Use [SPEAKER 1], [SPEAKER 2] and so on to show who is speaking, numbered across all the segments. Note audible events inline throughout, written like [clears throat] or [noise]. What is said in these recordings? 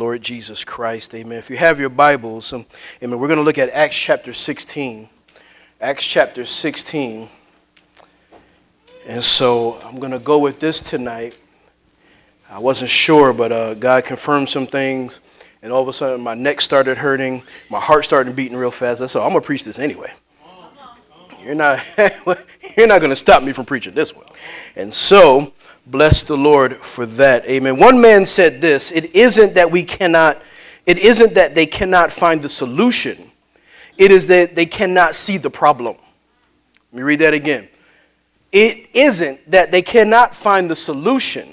[SPEAKER 1] Lord Jesus Christ. Amen. If you have your Bibles, um, amen, we're going to look at Acts chapter 16. Acts chapter 16. And so I'm going to go with this tonight. I wasn't sure, but uh, God confirmed some things. And all of a sudden, my neck started hurting. My heart started beating real fast. That's all. I'm going to preach this anyway. You're not, [laughs] you're not going to stop me from preaching this one. And so, Bless the Lord for that. Amen. One man said this it isn't that we cannot, it isn't that they cannot find the solution, it is that they cannot see the problem. Let me read that again. It isn't that they cannot find the solution,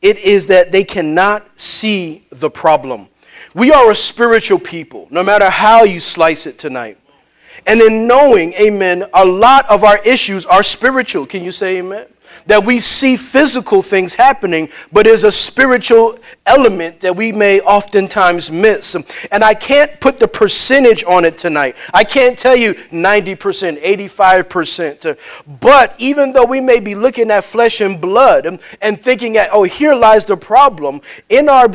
[SPEAKER 1] it is that they cannot see the problem. We are a spiritual people, no matter how you slice it tonight. And in knowing, amen, a lot of our issues are spiritual. Can you say amen? That we see physical things happening, but there's a spiritual element that we may oftentimes miss. And I can't put the percentage on it tonight. I can't tell you 90%, 85%. But even though we may be looking at flesh and blood and thinking at, oh, here lies the problem, in our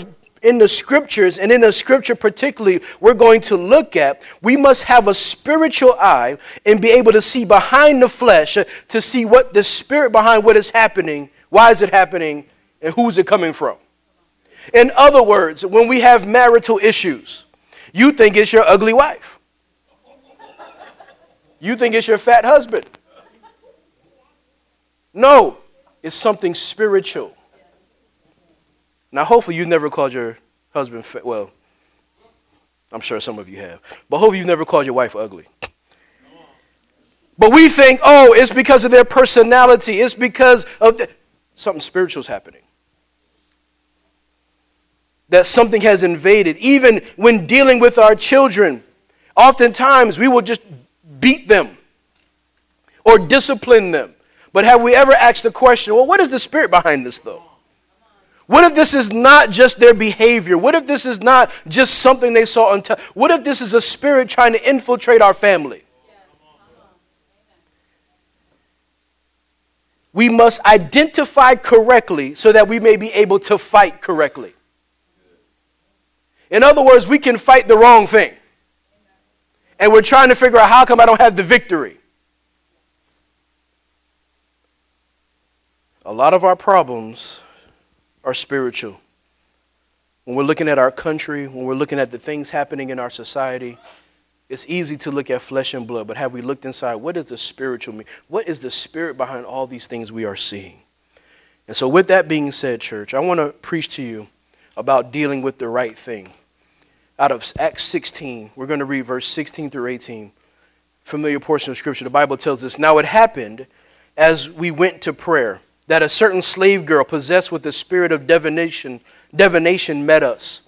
[SPEAKER 1] in the scriptures, and in the scripture particularly, we're going to look at, we must have a spiritual eye and be able to see behind the flesh to see what the spirit behind what is happening, why is it happening, and who's it coming from. In other words, when we have marital issues, you think it's your ugly wife. You think it's your fat husband. No, it's something spiritual. Now, hopefully, you've never called your husband. Well, I'm sure some of you have. But hopefully, you've never called your wife ugly. But we think, oh, it's because of their personality. It's because of the... something spiritual is happening. That something has invaded. Even when dealing with our children, oftentimes we will just beat them or discipline them. But have we ever asked the question, well, what is the spirit behind this, though? What if this is not just their behavior? What if this is not just something they saw on television? What if this is a spirit trying to infiltrate our family? We must identify correctly so that we may be able to fight correctly. In other words, we can fight the wrong thing. And we're trying to figure out how come I don't have the victory. A lot of our problems are spiritual. When we're looking at our country, when we're looking at the things happening in our society, it's easy to look at flesh and blood, but have we looked inside? What is the spiritual mean? What is the spirit behind all these things we are seeing? And so, with that being said, church, I want to preach to you about dealing with the right thing. Out of Acts 16, we're going to read verse 16 through 18. Familiar portion of scripture. The Bible tells us, Now it happened as we went to prayer that a certain slave girl possessed with the spirit of divination, divination met us,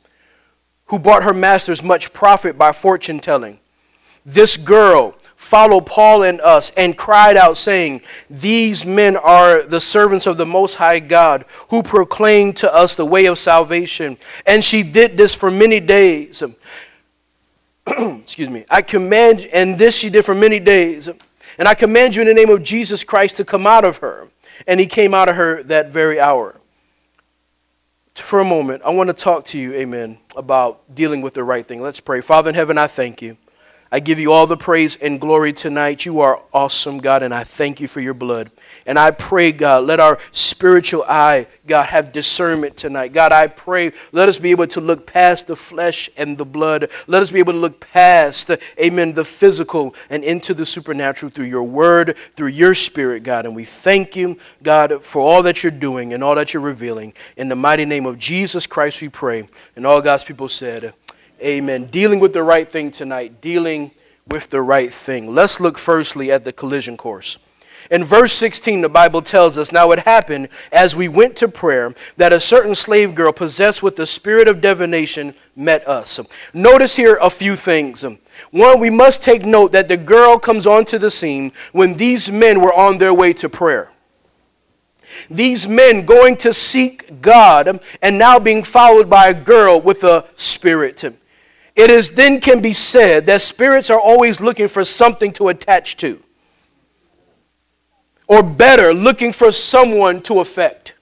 [SPEAKER 1] who brought her masters much profit by fortune telling. This girl followed Paul and us and cried out, saying, These men are the servants of the Most High God, who proclaim to us the way of salvation. And she did this for many days. [clears throat] Excuse me. I command, and this she did for many days. And I command you in the name of Jesus Christ to come out of her and he came out of her that very hour. For a moment, I want to talk to you, amen, about dealing with the right thing. Let's pray. Father in heaven, I thank you. I give you all the praise and glory tonight. You are awesome, God, and I thank you for your blood. And I pray, God, let our spiritual eye, God, have discernment tonight. God, I pray, let us be able to look past the flesh and the blood. Let us be able to look past, amen, the physical and into the supernatural through your word, through your spirit, God. And we thank you, God, for all that you're doing and all that you're revealing. In the mighty name of Jesus Christ, we pray. And all God's people said, Amen. Dealing with the right thing tonight. Dealing with the right thing. Let's look firstly at the collision course. In verse 16, the Bible tells us Now it happened as we went to prayer that a certain slave girl possessed with the spirit of divination met us. Notice here a few things. One, we must take note that the girl comes onto the scene when these men were on their way to prayer. These men going to seek God and now being followed by a girl with a spirit. It is then can be said that spirits are always looking for something to attach to. Or better, looking for someone to affect.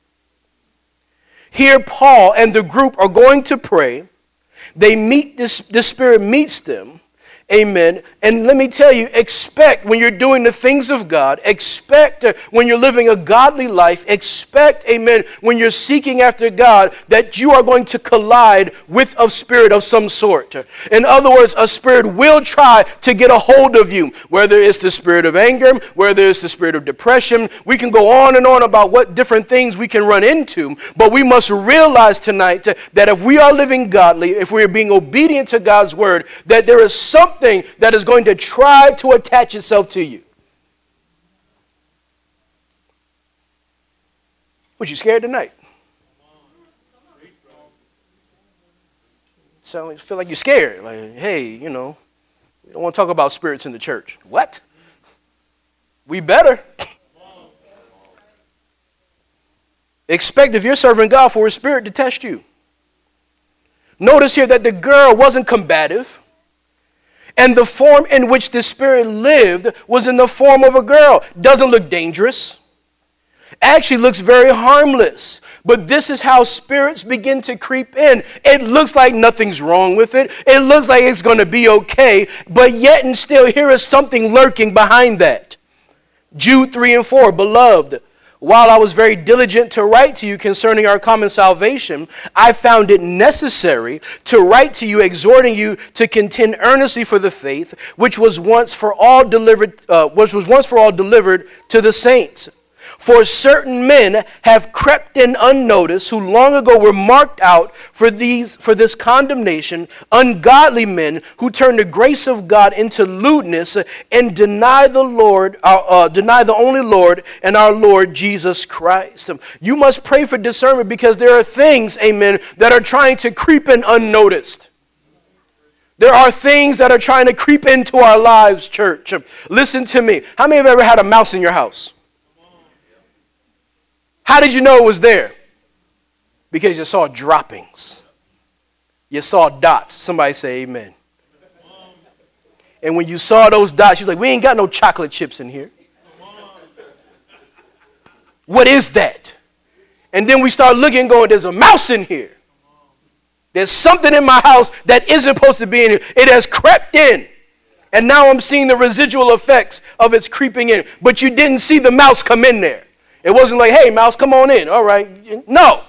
[SPEAKER 1] here Paul and the group are going to pray. They meet this, the Spirit meets them Amen. And let me tell you, expect when you're doing the things of God, expect uh, when you're living a godly life, expect, amen, when you're seeking after God, that you are going to collide with a spirit of some sort. In other words, a spirit will try to get a hold of you, whether it's the spirit of anger, whether it's the spirit of depression. We can go on and on about what different things we can run into, but we must realize tonight that if we are living godly, if we are being obedient to God's word, that there is something something that is going to try to attach itself to you. Was you scared tonight? So you feel like you're scared. Like, hey, you know, we don't want to talk about spirits in the church. What? We better. Expect if you're serving God for His Spirit to test you. Notice here that the girl wasn't combative. And the form in which the spirit lived was in the form of a girl. Doesn't look dangerous. Actually looks very harmless. But this is how spirits begin to creep in. It looks like nothing's wrong with it. It looks like it's going to be okay. But yet and still, here is something lurking behind that. Jude 3 and 4, beloved while I was very diligent to write to you concerning our common salvation, I found it necessary to write to you, exhorting you to contend earnestly for the faith which was once for all delivered, uh, which was once for all delivered to the saints. For certain men have crept in unnoticed, who long ago were marked out for, these, for this condemnation, ungodly men who turn the grace of God into lewdness and deny the Lord, uh, uh, deny the only Lord and our Lord Jesus Christ. You must pray for discernment because there are things, amen, that are trying to creep in unnoticed. There are things that are trying to creep into our lives, church. Listen to me. How many have ever had a mouse in your house? How did you know it was there? Because you saw droppings. You saw dots. Somebody say amen. And when you saw those dots, you're like, we ain't got no chocolate chips in here. What is that? And then we start looking going, there's a mouse in here. There's something in my house that isn't supposed to be in here. It has crept in. And now I'm seeing the residual effects of its creeping in. But you didn't see the mouse come in there. It wasn't like, hey, mouse, come on in. All right. No.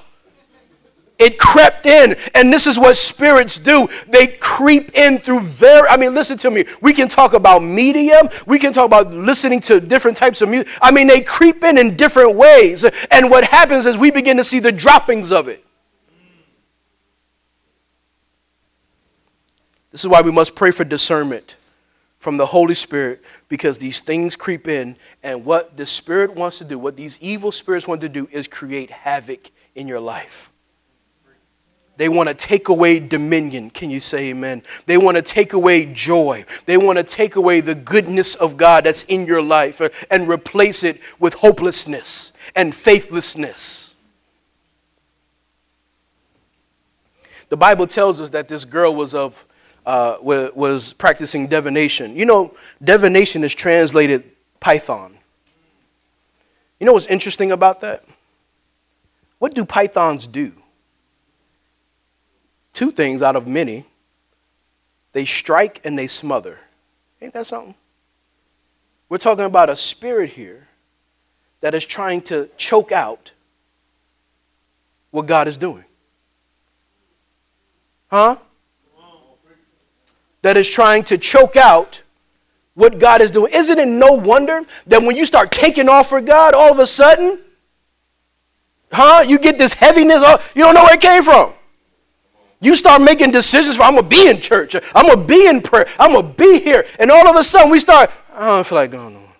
[SPEAKER 1] It crept in. And this is what spirits do. They creep in through very, I mean, listen to me. We can talk about medium. We can talk about listening to different types of music. I mean, they creep in in different ways. And what happens is we begin to see the droppings of it. This is why we must pray for discernment from the Holy Spirit because these things creep in. And what the Spirit wants to do, what these evil spirits want to do, is create havoc in your life. They want to take away dominion. Can you say amen? They want to take away joy. They want to take away the goodness of God that's in your life and replace it with hopelessness and faithlessness. The Bible tells us that this girl was of uh, was practicing divination. You know, divination is translated python. You know what's interesting about that? What do pythons do? Two things out of many they strike and they smother. Ain't that something? We're talking about a spirit here that is trying to choke out what God is doing. Huh? That is trying to choke out what God is doing. Isn't it no wonder that when you start taking off for God, all of a sudden, huh, you get this heaviness, oh, you don't know where it came from. You start making decisions for, I'm to be in church, I'm to be in prayer, I'm to be here. And all of a sudden, we start, I don't feel like going no more.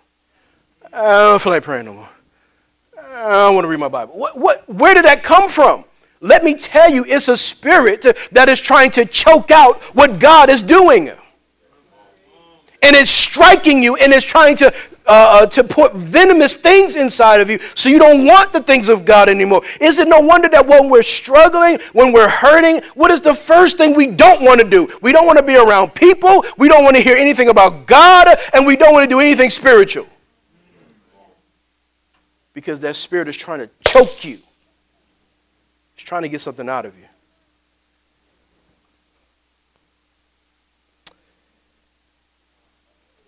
[SPEAKER 1] I don't feel like praying no more. I don't want to read my Bible. What, what, where did that come from? Let me tell you, it's a spirit that is trying to choke out what God is doing. And it's striking you and it's trying to, uh, uh, to put venomous things inside of you so you don't want the things of God anymore. Is it no wonder that when we're struggling, when we're hurting, what is the first thing we don't want to do? We don't want to be around people, we don't want to hear anything about God, and we don't want to do anything spiritual. Because that spirit is trying to choke you It's trying to get something out of you.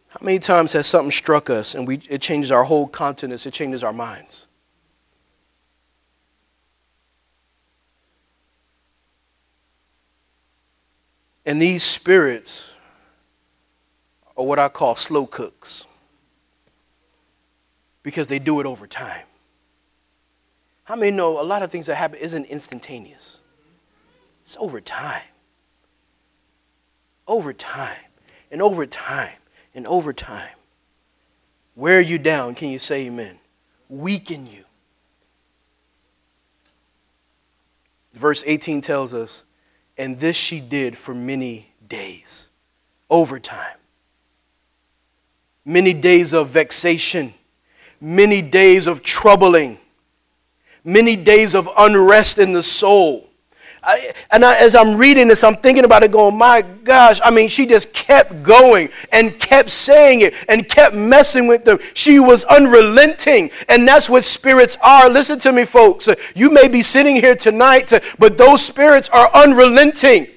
[SPEAKER 1] How many times has something struck us and we, it changes our whole countenance, it changes our minds? And these spirits are what I call slow cooks because they do it over time. How many know a lot of things that happen isn't instantaneous? It's over time. Over time. And over time and over time, wear you down, can you say amen? Weaken you. Verse 18 tells us, and this she did for many days, over time. Many days of vexation, many days of troubling, many days of unrest in the soul I, and I, as I'm reading this, I'm thinking about it going, my gosh, I mean, she just kept going and kept saying it and kept messing with them. She was unrelenting. And that's what spirits are. Listen to me, folks. You may be sitting here tonight, but those spirits are unrelenting.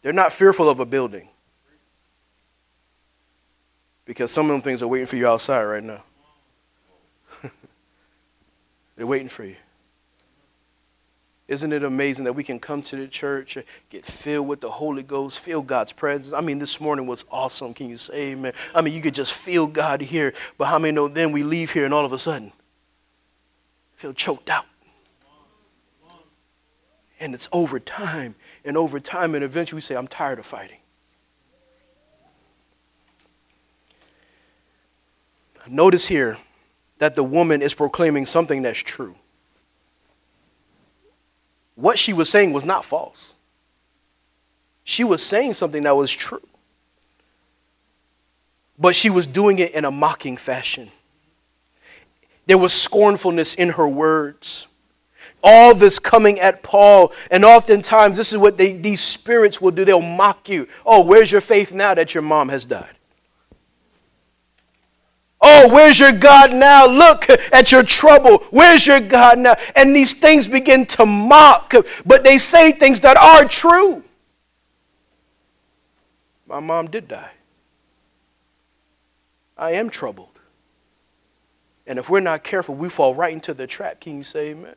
[SPEAKER 1] They're not fearful of a building because some of them things are waiting for you outside right now. They're waiting for you. Isn't it amazing that we can come to the church, get filled with the Holy Ghost, feel God's presence? I mean, this morning was awesome. Can you say amen? I mean, you could just feel God here, but how many know then we leave here and all of a sudden feel choked out? And it's over time and over time, and eventually we say, I'm tired of fighting. Notice here that the woman is proclaiming something that's true what she was saying was not false. She was saying something that was true. But she was doing it in a mocking fashion. There was scornfulness in her words. All this coming at Paul, and oftentimes this is what they, these spirits will do. They'll mock you. Oh, where's your faith now that your mom has died? Oh, where's your God now? Look at your trouble. Where's your God now? And these things begin to mock, but they say things that are true. My mom did die. I am troubled. And if we're not careful, we fall right into the trap. Can you say amen?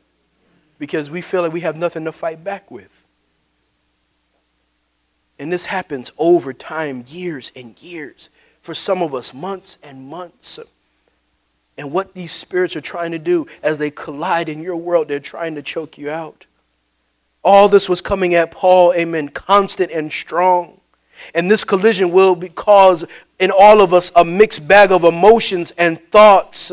[SPEAKER 1] Because we feel like we have nothing to fight back with. And this happens over time, years and years for some of us months and months. And what these spirits are trying to do as they collide in your world, they're trying to choke you out. All this was coming at Paul, amen, constant and strong. And this collision will cause in all of us a mixed bag of emotions and thoughts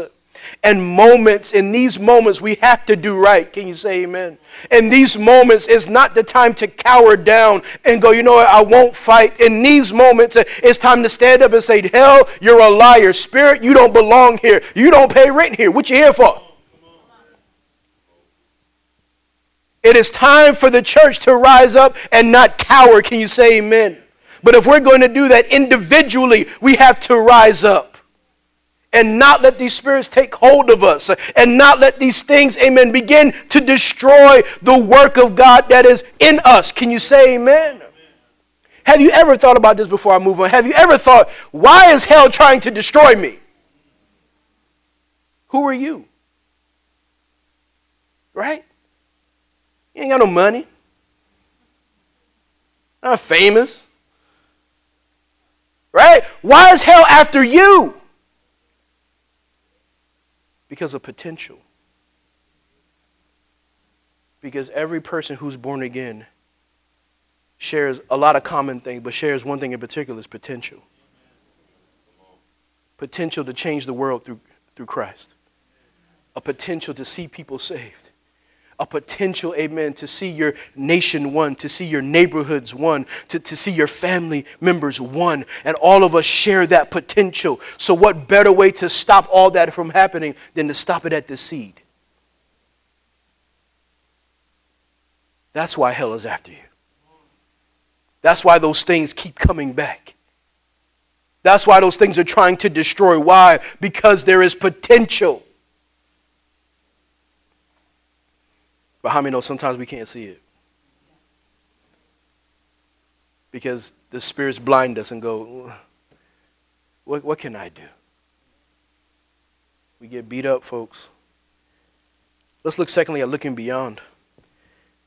[SPEAKER 1] and moments. In these moments, we have to do right. Can you say amen? In these moments, it's not the time to cower down and go, you know what, I won't fight. In these moments, it's time to stand up and say, hell, you're a liar. Spirit, you don't belong here. You don't pay rent here. What you here for? It is time for the church to rise up and not cower. Can you say amen? But if we're going to do that individually, we have to rise up and not let these spirits take hold of us and not let these things, amen, begin to destroy the work of God that is in us. Can you say amen? amen? Have you ever thought about this before I move on? Have you ever thought, why is hell trying to destroy me? Who are you? Right? You ain't got no money. Not famous. Right? Why is hell after you? Because of potential. Because every person who's born again shares a lot of common things, but shares one thing in particular is potential. Potential to change the world through, through Christ. A potential to see people saved a potential, amen, to see your nation won, to see your neighborhoods won, to, to see your family members won. And all of us share that potential. So, what better way to stop all that from happening than to stop it at the seed? That's why hell is after you. That's why those things keep coming back. That's why those things are trying to destroy. Why? Because there is potential. But how many know sometimes we can't see it? Because the spirits blind us and go, what, what can I do? We get beat up, folks. Let's look secondly at looking beyond.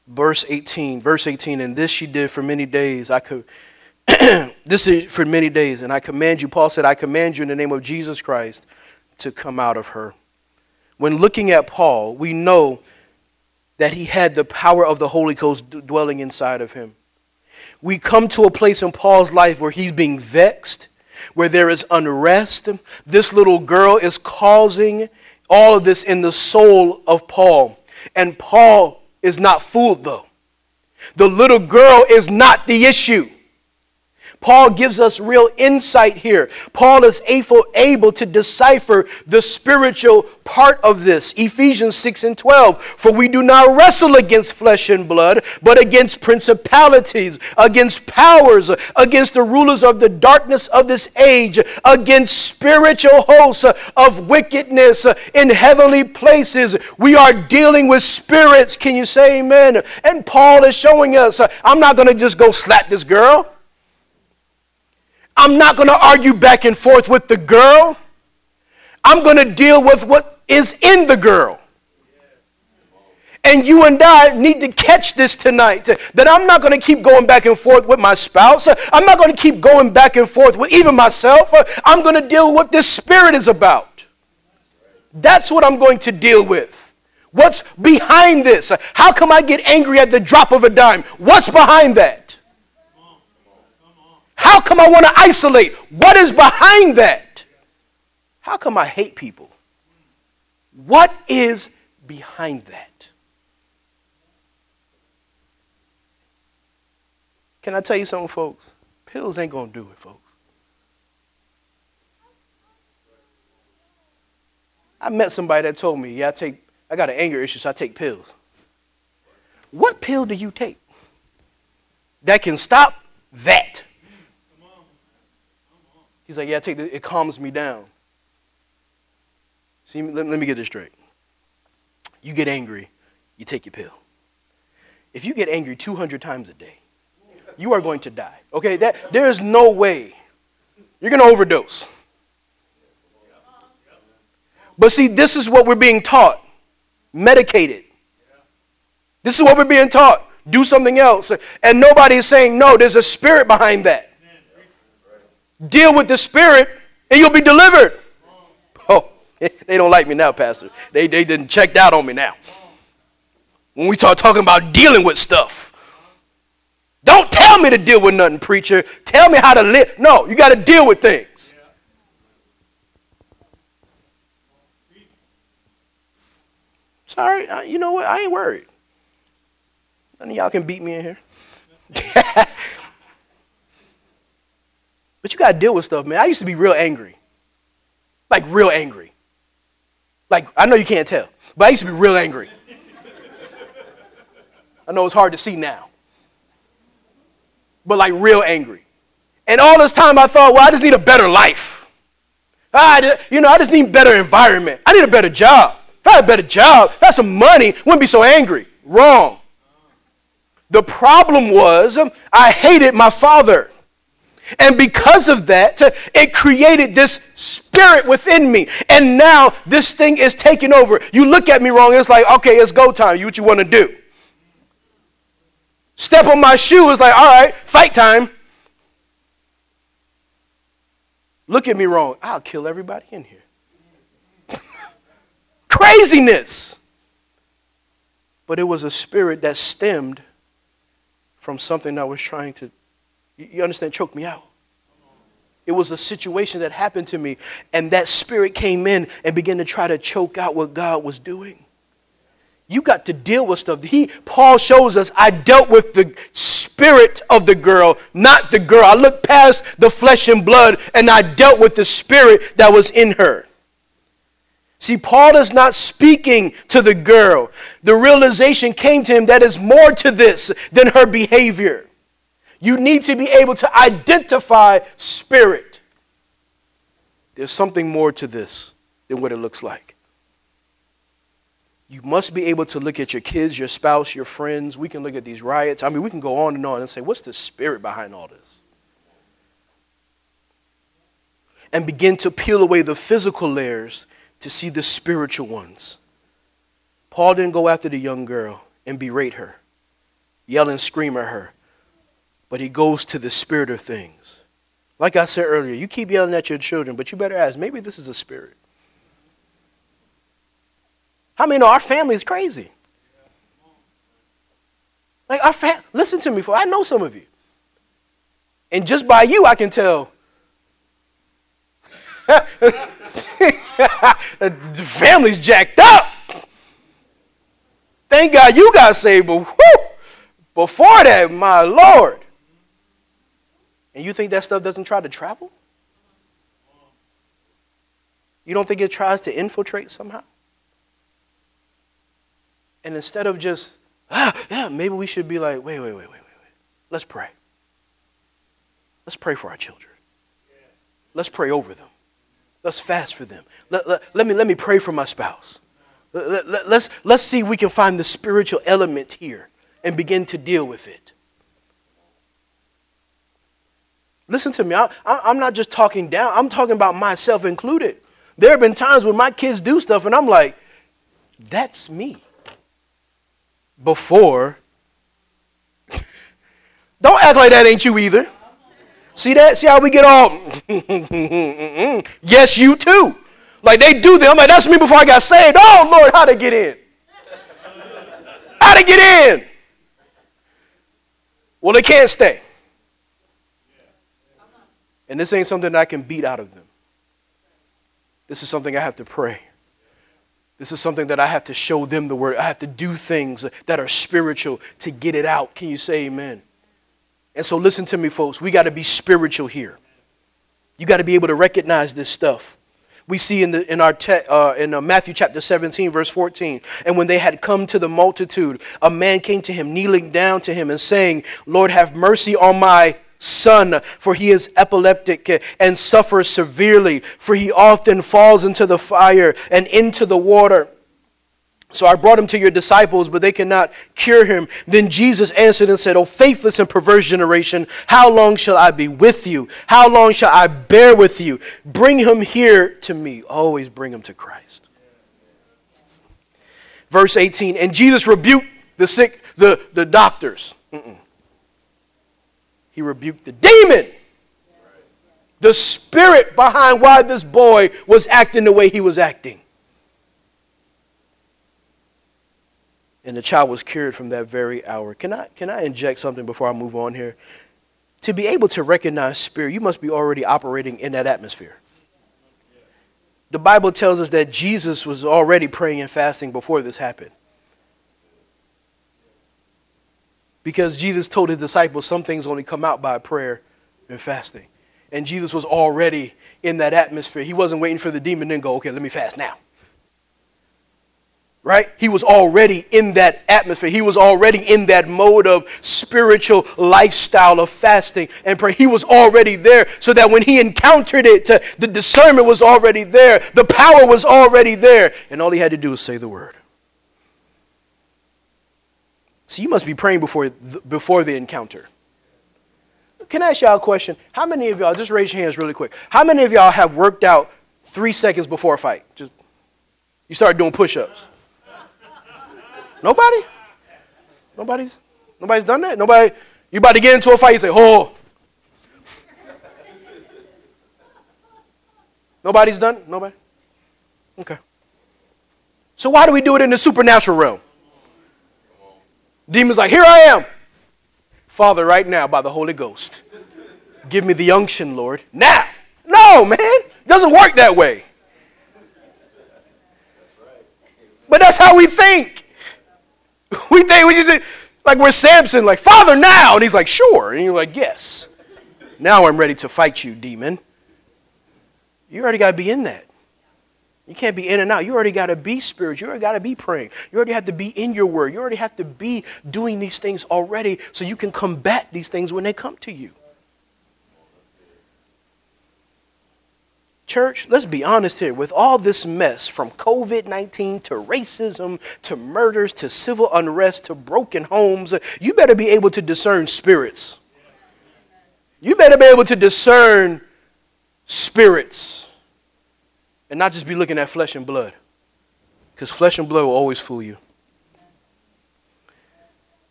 [SPEAKER 1] Verse 18, verse 18, and this she did for many days. I could [clears throat] this is for many days, and I command you, Paul said, I command you in the name of Jesus Christ to come out of her. When looking at Paul, we know that he had the power of the Holy Ghost dwelling inside of him. We come to a place in Paul's life where he's being vexed, where there is unrest. This little girl is causing all of this in the soul of Paul. And Paul is not fooled, though. The little girl is not the issue. Paul gives us real insight here. Paul is able, to decipher the spiritual part of this. Ephesians 6 and 12. For we do not wrestle against flesh and blood, but against principalities, against powers, against the rulers of the darkness of this age, against spiritual hosts of wickedness in heavenly places. We are dealing with spirits. Can you say amen? And Paul is showing us I'm not going to just go slap this girl. I'm not going to argue back and forth with the girl. I'm going to deal with what is in the girl. And you and I need to catch this tonight that I'm not going to keep going back and forth with my spouse. I'm not going to keep going back and forth with even myself. I'm going to deal with what this spirit is about. That's what I'm going to deal with. What's behind this? How come I get angry at the drop of a dime? What's behind that? How come I want to isolate? What is behind that? How come I hate people? What is behind that? Can I tell you something, folks? Pills ain't going to do it, folks. I met somebody that told me, yeah, I take I got an anger issue, so I take pills. What pill do you take that can stop that? He's like, yeah, take the, it calms me down. See, let, let me get this straight. You get angry, you take your pill. If you get angry 200 times a day, you are going to die. Okay, that there is no way you're going to overdose. But see, this is what we're being taught. Medicated. This is what we're being taught. Do something else. And nobody is saying, no, there's a spirit behind that. Deal with the spirit and you'll be delivered. Oh, [laughs] they don't like me now, Pastor. They, they didn't checked out on me now. When we start talking about dealing with stuff. Don't tell me to deal with nothing, preacher. Tell me how to live. No, you got to deal with things. Sorry, you know what? I ain't worried. None of y'all can beat me in here. [laughs] But you got to deal with stuff, man. I used to be real angry. Like, real angry. Like, I know you can't tell, but I used to be real angry. I know it's hard to see now. But, like, real angry. And all this time I thought, well, I just need a better life. Ah, I, you know, I just need better environment. I need a better job. If I had a better job, that's some money, wouldn't be so angry. Wrong. The problem was I hated my father. And because of that, it created this spirit within me. And now this thing is taking over. You look at me wrong, it's like, okay, it's go time. You what you want to do? Step on my shoe, it's like, all right, fight time. Look at me wrong. I'll kill everybody in here. [laughs] Craziness. But it was a spirit that stemmed from something I was trying to you understand? Choke me out. It was a situation that happened to me, and that spirit came in and began to try to choke out what God was doing. You got to deal with stuff. He, Paul shows us I dealt with the spirit of the girl, not the girl. I looked past the flesh and blood and I dealt with the spirit that was in her. See, Paul is not speaking to the girl. The realization came to him that is more to this than her behavior. You need to be able to identify spirit. There's something more to this than what it looks like. You must be able to look at your kids, your spouse, your friends. We can look at these riots. I mean, we can go on and on and say, what's the spirit behind all this? And begin to peel away the physical layers to see the spiritual ones. Paul didn't go after the young girl and berate her, yell and scream at her, but he goes to the spirit of things. Like I said earlier, you keep yelling at your children, but you better ask, maybe this is a spirit. How many know our family is crazy? Like our fam- listen to me, for I know some of you. And just by you, I can tell. [laughs] the family's jacked up. Thank God you got saved, but whew, before that, my Lord. And you think that stuff doesn't try to travel? You don't think it tries to infiltrate somehow? And instead of just, ah, yeah, maybe we should be like, wait, wait, wait, wait, wait, wait. Let's pray. Let's pray for our children. Let's pray over them. Let's fast for them. Let, let, let, me, let me pray for my spouse. Let, let, let's, let's see if we can find the spiritual element here and begin to deal with it. Listen to me. I, I'm not just talking down, I'm talking about myself included. There have been times when my kids do stuff and I'm like, that's me before. [laughs] Don't act like that ain't you either. See that? See how we get all, [laughs] yes, you too. Like they do them. Like that's me before I got saved. Oh, Lord, how to get in? How to get in? Well, they can't stay. And this ain't something I can beat out of them. This is something I have to pray. This is something that I have to show them the word. I have to do things that are spiritual to get it out. Can you say amen? And so, listen to me, folks. We got to be spiritual here. You got to be able to recognize this stuff. We see in, the, in, our te- uh, in uh, Matthew chapter 17, verse 14. And when they had come to the multitude, a man came to him, kneeling down to him, and saying, Lord, have mercy on my son, for he is epileptic and suffers severely, for he often falls into the fire and into the water. So I brought him to your disciples, but they cannot cure him. Then Jesus answered and said, O faithless and perverse generation, how long shall I be with you? How long shall I bear with you? Bring him here to me. Always bring him to Christ. Verse 18, and Jesus rebuked the sick, the, the doctors. Mm-mm he rebuked the demon. The spirit behind why this boy was acting the way he was acting. And the child was cured from that very hour. Can I, can I inject something before I move on here? To be able to recognize spirit, you must be already operating in that atmosphere. The Bible tells us that Jesus was already praying and fasting before this happened. Because Jesus told his disciples some things only come out by prayer and fasting. And Jesus was already in that atmosphere. He wasn't waiting for the demon to go, okay, let me fast now. Right? He was already in that atmosphere. He was already in that mode of spiritual lifestyle of fasting and prayer. He was already there so that when he encountered it, the discernment was already there, the power was already there, and all he had to do was say the word. So you must be praying before the, before the encounter. Can I ask y'all a question? How many of y'all, just raise your hands really quick. How many of y'all have worked out three seconds before a fight? Just you start doing push-ups. Nobody? Nobody's nobody's done that? Nobody you about to get into a fight, you say, oh. Nobody's done? Nobody? Okay. So why do we do it in the supernatural realm? Demon's like, Here I am. Father, right now, by the Holy Ghost, give me the unction, Lord. Now. No, man. It doesn't work that way. But that's how we think. We think we just like we're Samson, like, Father, now. And he's like, Sure. And you're like, Yes. Now I'm ready to fight you, demon. You already got to be in that. You can't be in and out. You already got to be spiritual. You already got to be praying. You already have to be in your word. You already have to be doing these things already so you can combat these things when they come to you. Church, let's be honest here. With all this mess from COVID 19 to racism to murders to civil unrest to broken homes, you better be able to discern spirits. You better be able to discern spirits and not just be looking at flesh and blood. Because flesh and blood will always fool you.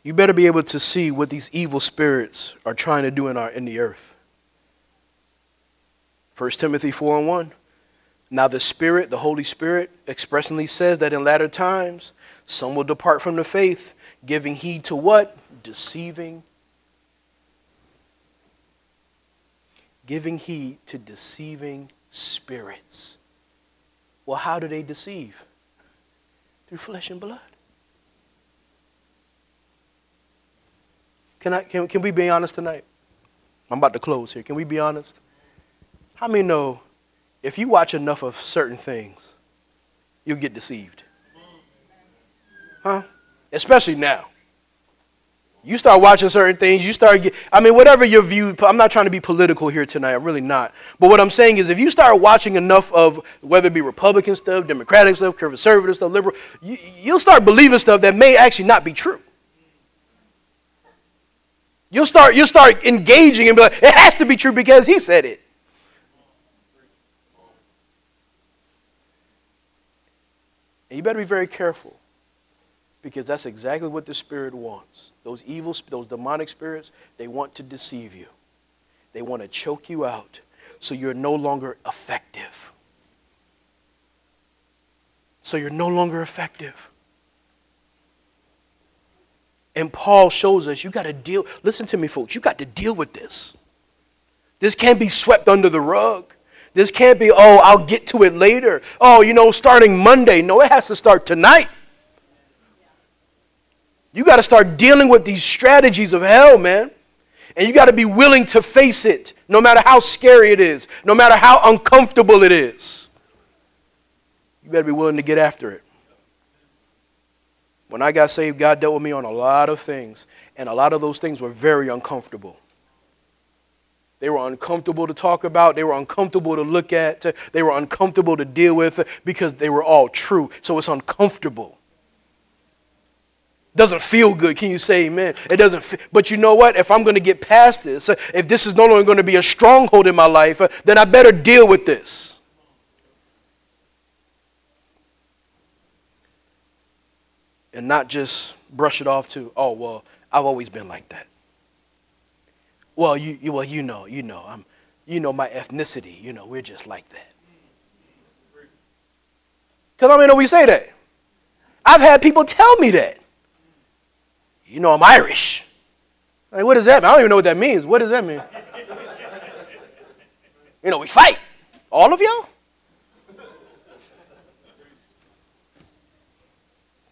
[SPEAKER 1] You better be able to see what these evil spirits are trying to do in, our, in the earth. 1 Timothy 4 and 1. Now, the Spirit, the Holy Spirit, expressly says that in latter times some will depart from the faith, giving heed to what? Deceiving. Giving heed to deceiving spirits. Well, how do they deceive? Through flesh and blood. Can, I, can, can we be honest tonight? I'm about to close here. Can we be honest? How many know if you watch enough of certain things, you'll get deceived? Huh? Especially now. You start watching certain things, you start I mean, whatever your view, I'm not trying to be political here tonight, I'm really not. But what I'm saying is if you start watching enough of whether it be Republican stuff, Democratic stuff, conservative stuff, liberal, you, you'll start believing stuff that may actually not be true. You'll start, you'll start engaging and be like, it has to be true because he said it. And you better be very careful because that's exactly what the Spirit wants. Those evil, those demonic spirits, they want to deceive you, they want to choke you out so you're no longer effective. So you're no longer effective. And Paul shows us you got to deal. Listen to me, folks. You got to deal with this. This can't be swept under the rug. This can't be, oh, I'll get to it later. Oh, you know, starting Monday. No, it has to start tonight. You got to start dealing with these strategies of hell, man. And you got to be willing to face it, no matter how scary it is, no matter how uncomfortable it is. You better be willing to get after it. When I got saved, God dealt with me on a lot of things, and a lot of those things were very uncomfortable. They were uncomfortable to talk about. They were uncomfortable to look at. They were uncomfortable to deal with because they were all true. So it's uncomfortable. Doesn't feel good. Can you say amen? It doesn't. Feel, but you know what? If I'm going to get past this, uh, if this is no longer going to be a stronghold in my life, uh, then I better deal with this. And not just brush it off to, oh, well, I've always been like that. Well, you, you well, you know, you know, I'm, you know my ethnicity. You know, we're just like that. Because I mean, we say that. I've had people tell me that. You know, I'm Irish. Like, what does that mean? I don't even know what that means. What does that mean? you know, we fight. All of y'all?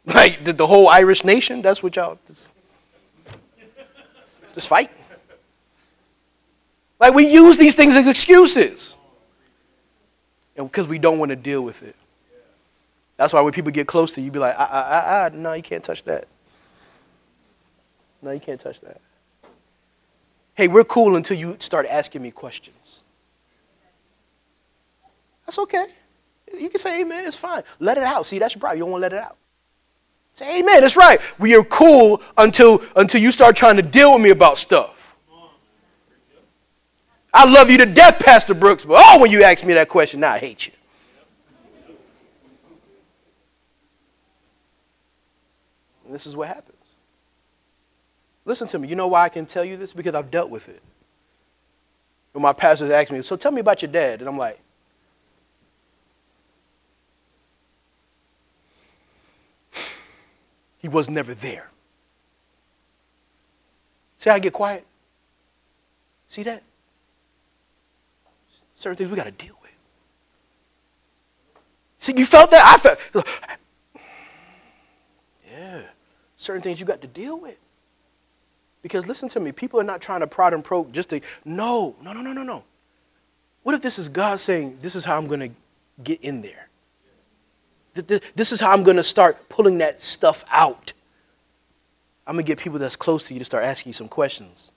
[SPEAKER 1] Like the, the whole Irish nation? That's what y'all just, just fight? Like we use these things as excuses. And because we don't want to deal with it. That's why when people get close to you, you be like, ah, ah, ah, ah, no, you can't touch that. No, you can't touch that. Hey, we're cool until you start asking me questions. That's okay. You can say amen, it's fine. Let it out. See, that's your problem. You don't want to let it out. Say amen, that's right. We are cool until until you start trying to deal with me about stuff. I love you to death, Pastor Brooks, but oh, when you ask me that question, now I hate you. And this is what happens. Listen to me. You know why I can tell you this? Because I've dealt with it. When my pastors ask me, so tell me about your dad. And I'm like, [sighs] he was never there. See how I get quiet? See that? certain things we got to deal with. See, you felt that? I felt. [sighs] Yeah, certain things you got to deal with. Because listen to me, people are not trying to prod and probe just to, no, no, no, no, no, no. What if this is God saying, this is how I'm going to get in there? This is how I'm going to start pulling that stuff out. I'm going to get people that's close to you to start asking you some questions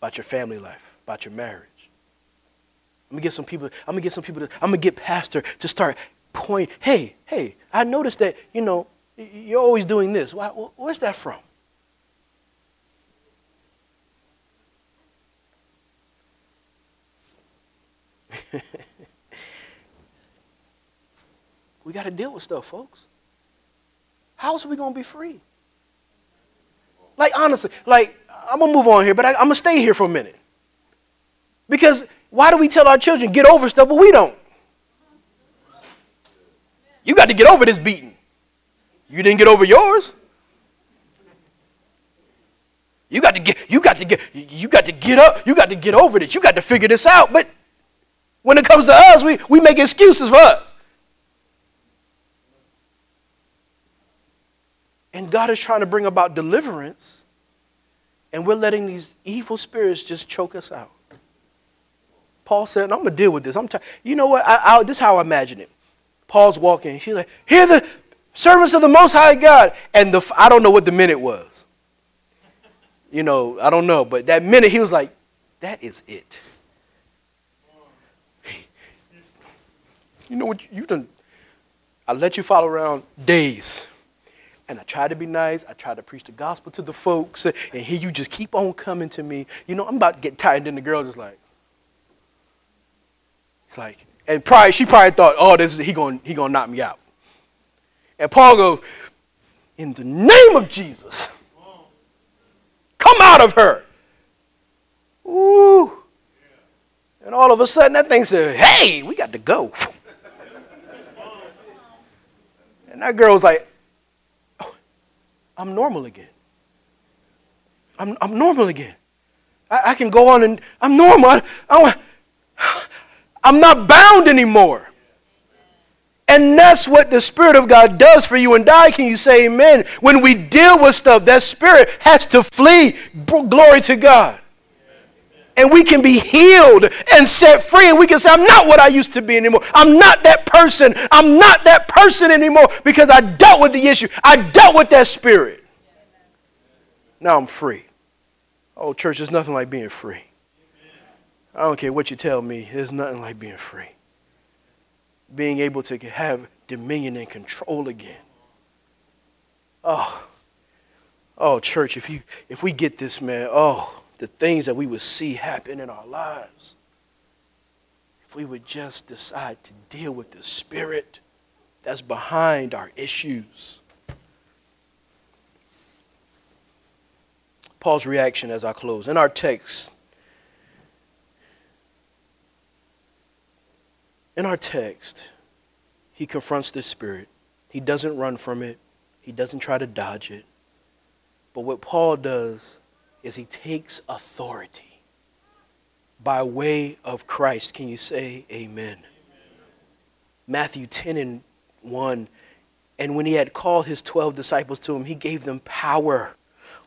[SPEAKER 1] about your family life, about your marriage I'm gonna get some people. I'm gonna get some people. To, I'm gonna get pastor to start point. Hey, hey, I noticed that you know you're always doing this. Why, where's that from? [laughs] we got to deal with stuff, folks. How else are we going to be free? Like, honestly, like, I'm going to move on here, but I, I'm going to stay here for a minute. Because why do we tell our children, get over stuff, but we don't? You got to get over this beating. You didn't get over yours. You got to get, you got to get, you got to get up, you got to get over this. You got to figure this out. But when it comes to us, we, we make excuses for us. And God is trying to bring about deliverance, and we're letting these evil spirits just choke us out. Paul said, I'm going to deal with this. I'm t- you know what? I, I, this is how I imagine it. Paul's walking. He's like, hear the servants of the Most High God. And the, I don't know what the minute was. You know, I don't know. But that minute, he was like, that is it. You know what? You done, I let you follow around days. And I tried to be nice. I tried to preach the gospel to the folks. And here you just keep on coming to me. You know, I'm about to get tired. And the girl just like, it's like, and probably she probably thought, oh, this is he gonna he gonna knock me out. And Paul goes, in the name of Jesus, come out of her. Ooh. And all of a sudden that thing said, hey, we got to go. And that girl was like, oh, I'm normal again. I'm, I'm normal again. I, I, can go on and I'm normal. I, I, I'm not bound anymore. And that's what the Spirit of God does for you and I. Can you say amen? When we deal with stuff, that spirit has to flee. Glory to God. And we can be healed and set free. And we can say, I'm not what I used to be anymore. I'm not that person. I'm not that person anymore because I dealt with the issue. I dealt with that spirit. Now I'm free. Oh, church, there's nothing like being free. I don't care what you tell me, there's nothing like being free. Being able to have dominion and control again. Oh, oh, church, if you if we get this, man, oh, the things that we would see happen in our lives. If we would just decide to deal with the spirit that's behind our issues. Paul's reaction as I close. In our text, In our text, he confronts this spirit. He doesn't run from it, he doesn't try to dodge it. But what Paul does is he takes authority by way of Christ. Can you say amen? amen? Matthew 10 and 1. And when he had called his 12 disciples to him, he gave them power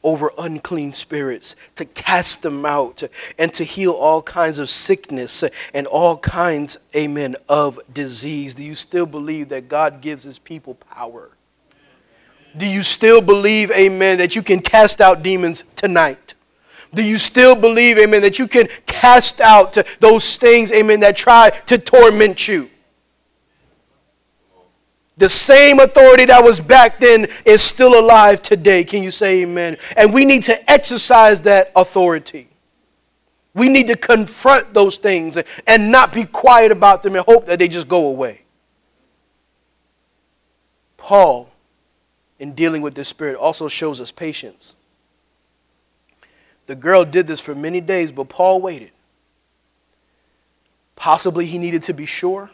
[SPEAKER 1] over unclean spirits, to cast them out, and to heal all kinds of sickness and all kinds, amen, of disease. Do you still believe that God gives his people power? Do you still believe, amen, that you can cast out demons tonight? Do you still believe, amen, that you can cast out those things, amen, that try to torment you? The same authority that was back then is still alive today. Can you say amen? And we need to exercise that authority. We need to confront those things and not be quiet about them and hope that they just go away. Paul, in dealing with this spirit, also shows us patience. The girl did this for many days, but Paul waited. Possibly he needed to be sure.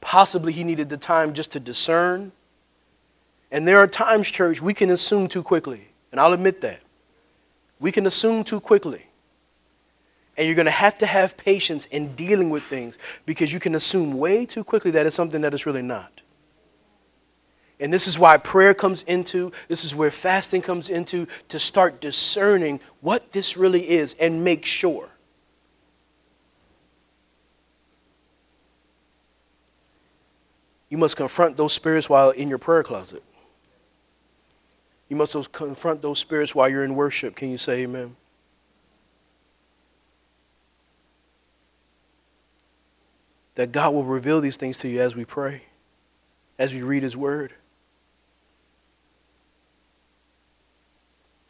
[SPEAKER 1] Possibly he needed the time just to discern. And there are times, church, we can assume too quickly. And I'll admit that. We can assume too quickly. And you're going to have to have patience in dealing with things because you can assume way too quickly that it's something that it's really not. And this is why prayer comes into, this is where fasting comes into, to start discerning what this really is and make sure. You must confront those spirits while in your prayer closet. You must confront those spirits while you're in worship. Can you say amen? that God will reveal these things to you as we pray, as we read His Word.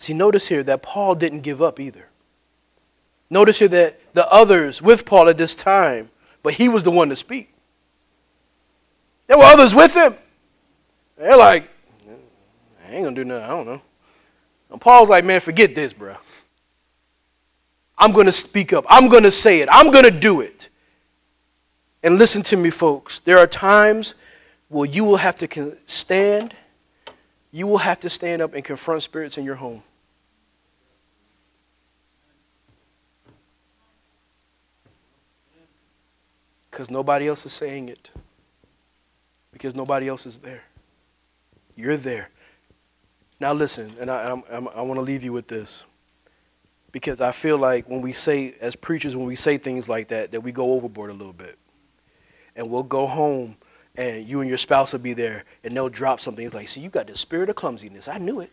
[SPEAKER 1] See, notice here that Paul didn't give up either. Notice here that the others with Paul at this time, but he was the one to speak. There were others with him. They're like, I ain't gonna do nothing. I don't know. And Paul's like, man, forget this, bro. I'm gonna speak up. I'm gonna say it. I'm gonna do it. And listen to me, folks. There are times where you will have to stand, you will have to stand up and confront spirits in your home. Because nobody else is saying it. Because nobody else is there. You're there. Now, listen, and I, I'm, i want to leave you with this. Because I feel like when we say, as preachers, when we say things like that, that we go overboard a little bit. And we'll go home and you and your spouse will be there and they'll drop something. It's like, see, you got the spirit of clumsiness. I knew it.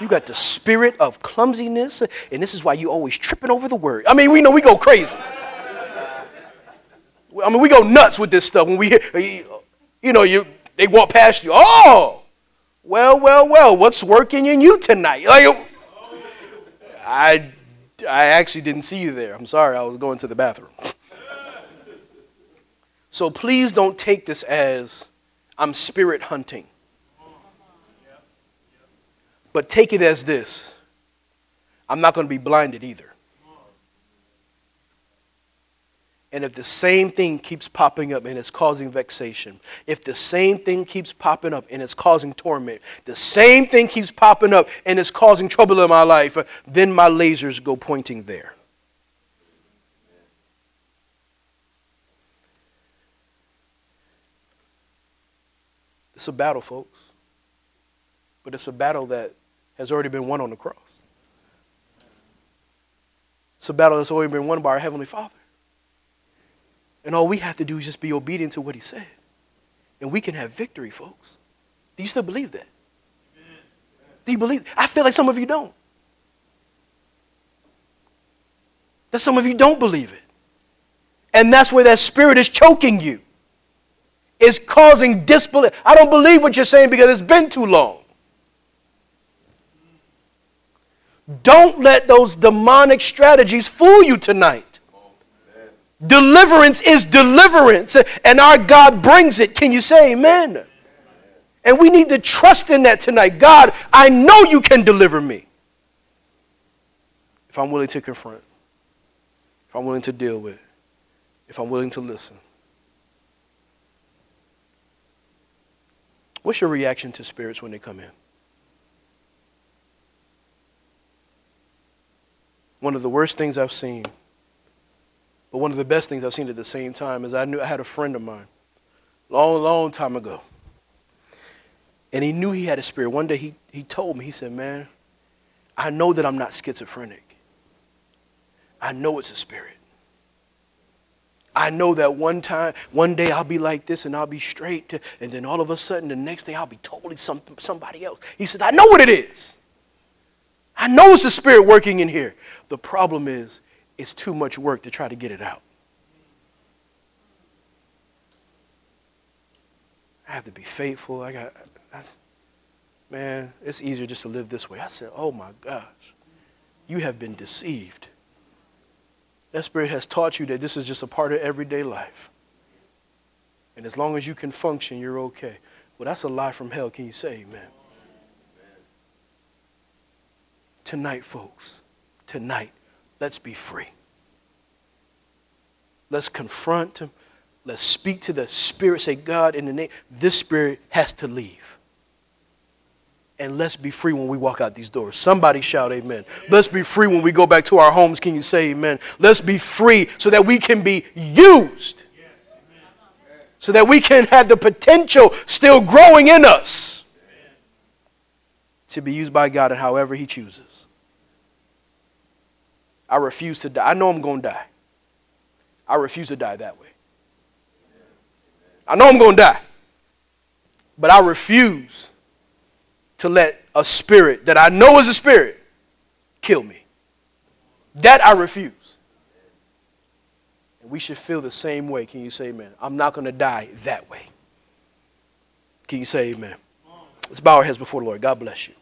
[SPEAKER 1] you got the spirit of clumsiness, and this is why you always tripping over the word. I mean, we know we go crazy. I mean, we go nuts with this stuff when we hear, you know, you they walk past you. Oh, well, well, well, what's working in you tonight? Like, I, I actually didn't see you there. I'm sorry, I was going to the bathroom. so please don't take this as I'm spirit hunting. But take it as this I'm not going to be blinded either. And if the same thing keeps popping up and it's causing vexation, if the same thing keeps popping up and it's causing torment, the same thing keeps popping up and it's causing trouble in my life, then my lasers go pointing there. It's a battle, folks. But it's a battle that has already been won on the cross. It's a battle that's already been won by our Heavenly Father. And all we have to do is just be obedient to what he said. And we can have victory, folks. Do you still believe that? Do you believe? I feel like some of you don't. That some of you don't believe it. And that's where that spirit is choking you. It's causing disbelief. I don't believe what you're saying because it's been too long. Don't let those demonic strategies fool you tonight. Deliverance is deliverance, and our God brings it. Can you say amen? And we need to trust in that tonight. God, I know you can deliver me. If I'm willing to confront, if I'm willing to deal with, if I'm willing to listen. What's your reaction to spirits when they come in? One of the worst things I've seen but one of the best things I've seen at the same time is I knew I had a friend of mine, long, long time ago. And he knew he had a spirit. One day he, he told me, he said, Man, I know that I'm not schizophrenic. I know it's a spirit. I know that one time, one day I'll be like this and I'll be straight, and then all of a sudden the next day I'll be totally some, somebody else. He said, I know what it is. I know it's the spirit working in here. The problem is, it's too much work to try to get it out. I have to be faithful. I got, I, man, it's easier just to live this way. I said, oh my gosh, you have been deceived. That spirit has taught you that this is just a part of everyday life. And as long as you can function, you're okay. Well, that's a lie from hell. Can you say amen? Tonight, folks, tonight, Let's be free. Let's confront him. Let's speak to the spirit. Say, God, in the name, this spirit has to leave. And let's be free when we walk out these doors. Somebody shout amen. Let's be free when we go back to our homes. Can you say amen? Let's be free so that we can be used. So that we can have the potential still growing in us to be used by God and however He chooses. I refuse to die. I know I'm going to die. I refuse to die that way. I know I'm going to die. But I refuse to let a spirit that I know is a spirit kill me. That I refuse. And we should feel the same way. Can you say amen? I'm not going to die that way. Can you say amen? Let's bow our heads before the Lord. God bless you.